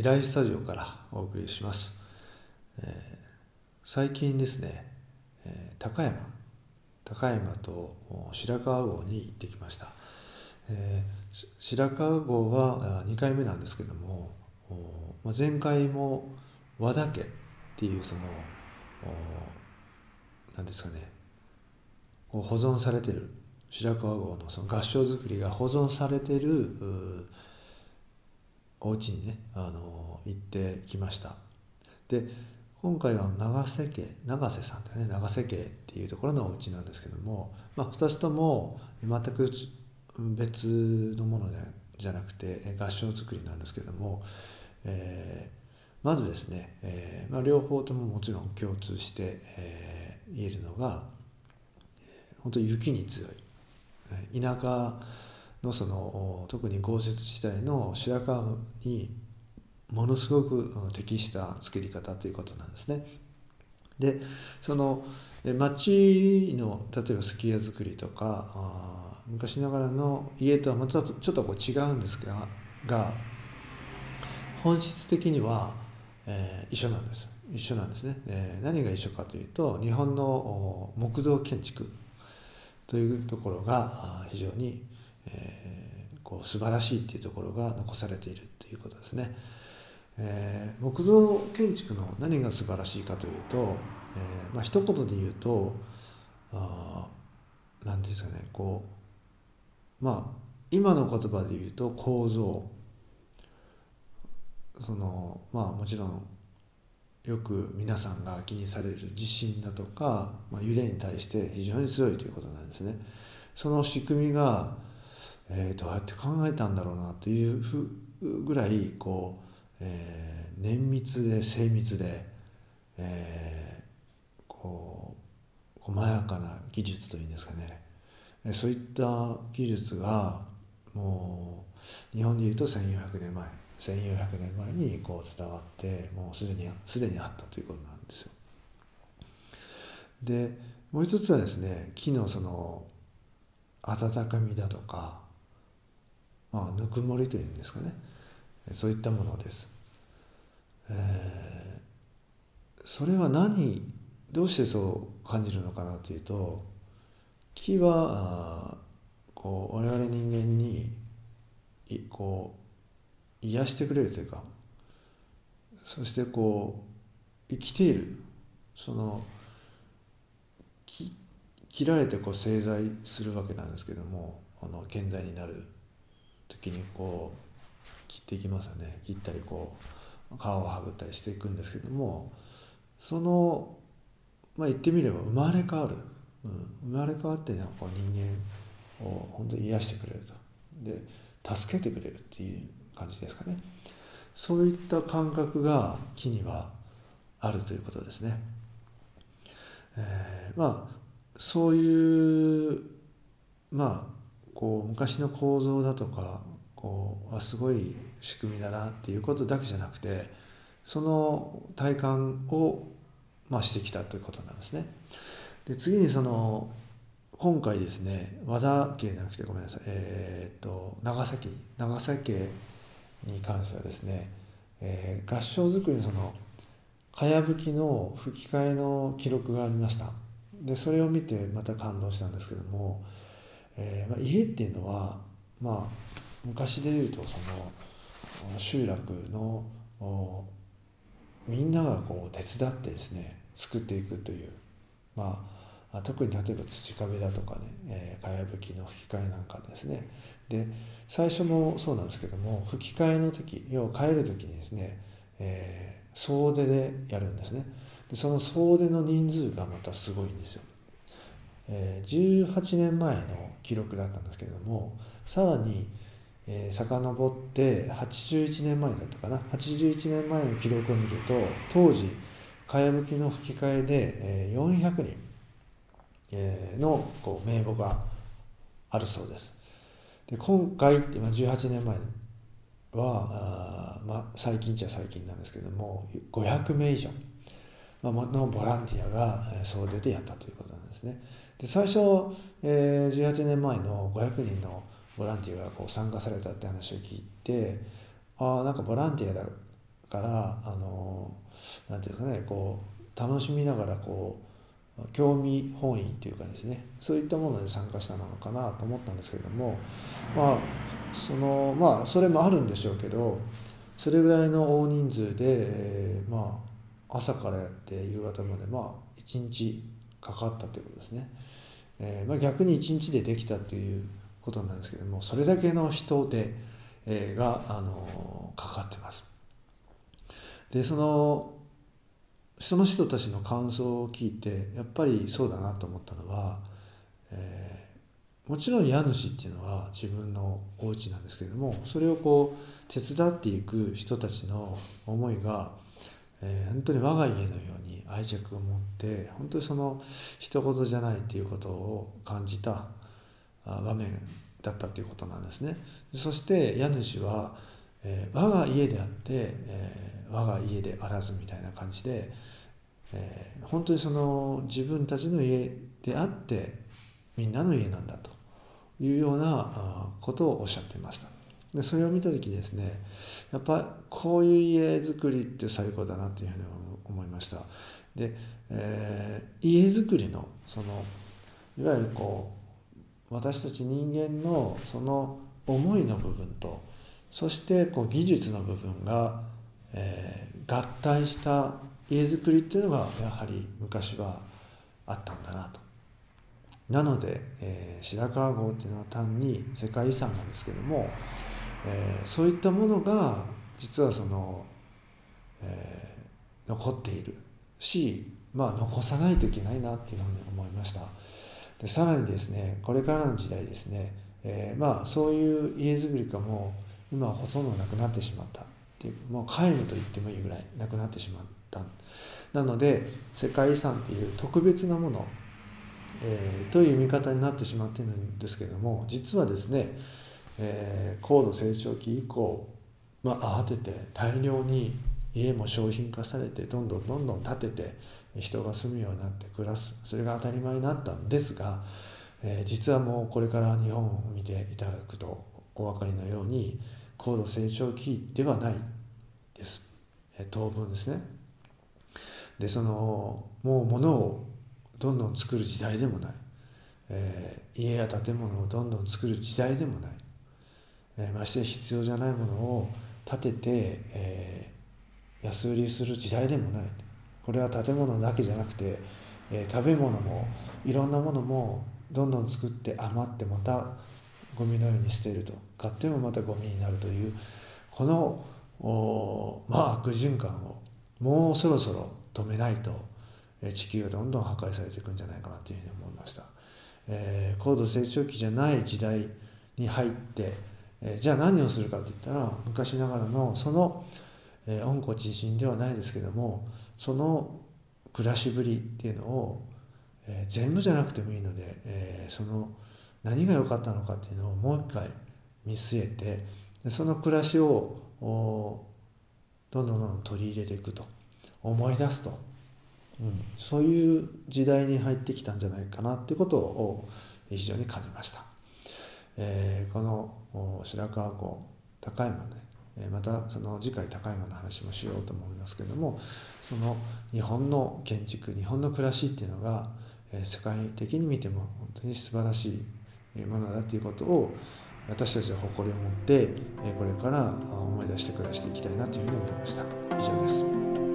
未来スタジオからお送りします、えー、最近ですね、えー、高山高山と白川郷に行ってきました、えー、白川郷は2回目なんですけども、まあ、前回も和田家っていうその何ですかねこう保存されてる白川郷のその合掌造りが保存されてるお家にねあの行ってきました。で今回は長瀬家長瀬さんでね。長瀬家っていうところのお家なんですけども、まあ、2つとも全く別のものじゃなくて合掌造りなんですけども、えー、まずですね、えーまあ、両方とももちろん共通して、えー、言えるのが本当に雪に強い。田舎のその特に豪雪地帯の白川にものすごく適した作り方ということなんですね。でその町の例えばすき家作りとか昔ながらの家とはまたちょっとこう違うんですがが本質的には、えー、一緒なんです一緒なんですね、えー、何が一緒かというと日本の木造建築というところが非常にえー、こう素晴らしいっていうところが残されているということですね。えー、木造建築の何が素晴らしいかというと、えー、まあ一言で言うとあ何ですかねこうまあ今の言葉で言うと構造そのまあもちろんよく皆さんが気にされる地震だとか、まあ、揺れに対して非常に強いということなんですね。その仕組みがえー、どうやって考えたんだろうなというふぐらいこう、えー、綿密で精密で、えー、こう細やかな技術というんですかねそういった技術がもう日本でいうと1400年前1400年前にこう伝わってもうすでにすでにあったということなんですよ。でもう一つはですね木のその温かみだとかまあ、ぬくもりというんですかね。そういったものです、えー、それは何どうしてそう感じるのかなというと木はこう我々人間にこう癒してくれるというかそしてこう生きているその切られてこう製材するわけなんですけどもあの健在になる。時にこう切っていきますよね。切ったりこう皮を剥ぐったりしていくんですけどもそのまあ言ってみれば生まれ変わる、うん、生まれ変わってなんかこう人間を本当に癒してくれると。で助けてくれるっていう感じですかね。そういった感覚が木にはあるということですね、えー、まあそういうまあこう昔の構造だとかこうあすごい仕組みだなっていうことだけじゃなくてその体感を、まあ、してきたということなんですね。で次にその今回ですね和田家じゃなくてごめんなさい、えー、っと長崎長崎家に関してはですね、えー、合掌造りのそのかやぶきの吹き替えの記録がありましたでそれを見てまた感動したんですけどもえーまあ、家っていうのは、まあ、昔でいうとその集落のみんながこう手伝ってですね作っていくという、まあ、特に例えば土壁だとかね、えー、かやぶきの吹き替えなんかですね。で最初もそうなんですけども吹き替えの時要は帰る時にですね、えー、総出でやるんですね。でその総出の人数がまたすごいんですよ。え18年前の記録だったんですけれどもさらに、えー、遡って81年前だったかな？81年前の記録を見ると当時かやぶきの吹き替えで、え、400人、え、のこう名簿があるそうですで今回今18年前はあ、まあ、最近じゃ最近なんですけども500名以上のボランティアが総出でやったということなんですね。で最初、えー、18年前の500人のボランティアがこう参加されたって話を聞いてああなんかボランティアだからあのなんていうんですかねこう楽しみながらこう興味本位っていうかですねそういったもので参加したのかなと思ったんですけれどもまあそのまあそれもあるんでしょうけどそれぐらいの大人数で、えー、まあ朝からやって夕方までまあ1日かかったということですね、えーまあ、逆に1日でできたっていうことなんですけどもそれだけの人で、えー、があのかかってます。でそのその人たちの感想を聞いてやっぱりそうだなと思ったのは、えー、もちろん家主っていうのは自分のお家なんですけれどもそれをこう手伝っていく人たちの思いが、えー、本当に我が家のよう愛着を持って本当にその一言じゃないっていうことを感じた場面だったということなんですね。そして家主は、えー、我が家であって、えー、我が家であらずみたいな感じで、えー、本当にその自分たちの家であってみんなの家なんだというようなことをおっしゃっていましたでそれを見た時ですねやっぱこういう家づくりって最高だなというふうに思いましたで、えー、家づくりのそのいわゆるこう私たち人間のその思いの部分とそしてこう技術の部分が、えー、合体した家づくりっていうのがやはり昔はあったんだなと。なので、えー、白川郷っていうのは単に世界遺産なんですけども、えー、そういったものが実はその、えー、残っているし、まあ、残さないといけないなっていうふうに思いました。でさらにですねこれからの時代ですね、えー、まあそういう家づくりかも今はほとんどなくなってしまった。っていうもう皆無と言ってもいいぐらいなくなってしまった。なので世界遺産っていう特別なもの、えー、という見方になってしまってるんですけども実はですね、えー、高度成長期以降、まあ、慌てて大量に家も商品化されてどんどんどんどん建てて人が住むようになって暮らす。それが当たり前になったんですが、えー、実はもうこれから日本を見ていただくとお分かりのように高度成長期ではないです、えー、当分ですね。でそのもう物をどんどん作る時代でもない、えー、家や建物をどんどん作る時代でもない、えー、まして必要じゃないものを建てて、えー、安売りする時代でもない。これは建物だけじゃなくて、えー、食べ物もいろんなものもどんどん作って余ってまたゴミのように捨てると。買ってもまたゴミになるというこのまあ悪循環をもうそろそろ止めないと地球がどんどん破壊されていくんじゃないかなというふうに思いました、えー、高度成長期じゃない時代に入って、えー、じゃあ何をするかといったら昔ながらのその、えー、え温故知新ではないですけどもその暮らしぶりっていうのを、えー、全部じゃなくてもいいので、えー、その何が良かったのかっていうのをもう一回見据えてその暮らしをどんどんどん取り入れていくと。思い出すと、うん、そういう時代に入ってきたんじゃないかなっていうことを非常に感じました。えー、この白川郷高山ねまたその次回高山の話もしようと思いますけれどもその日本の建築日本の暮らしっていうのが世界的に見ても本当に素晴らしいものだということを私たちは誇りを持ってこれから思い出して暮らしていきたいなというふうに思いました。以上です。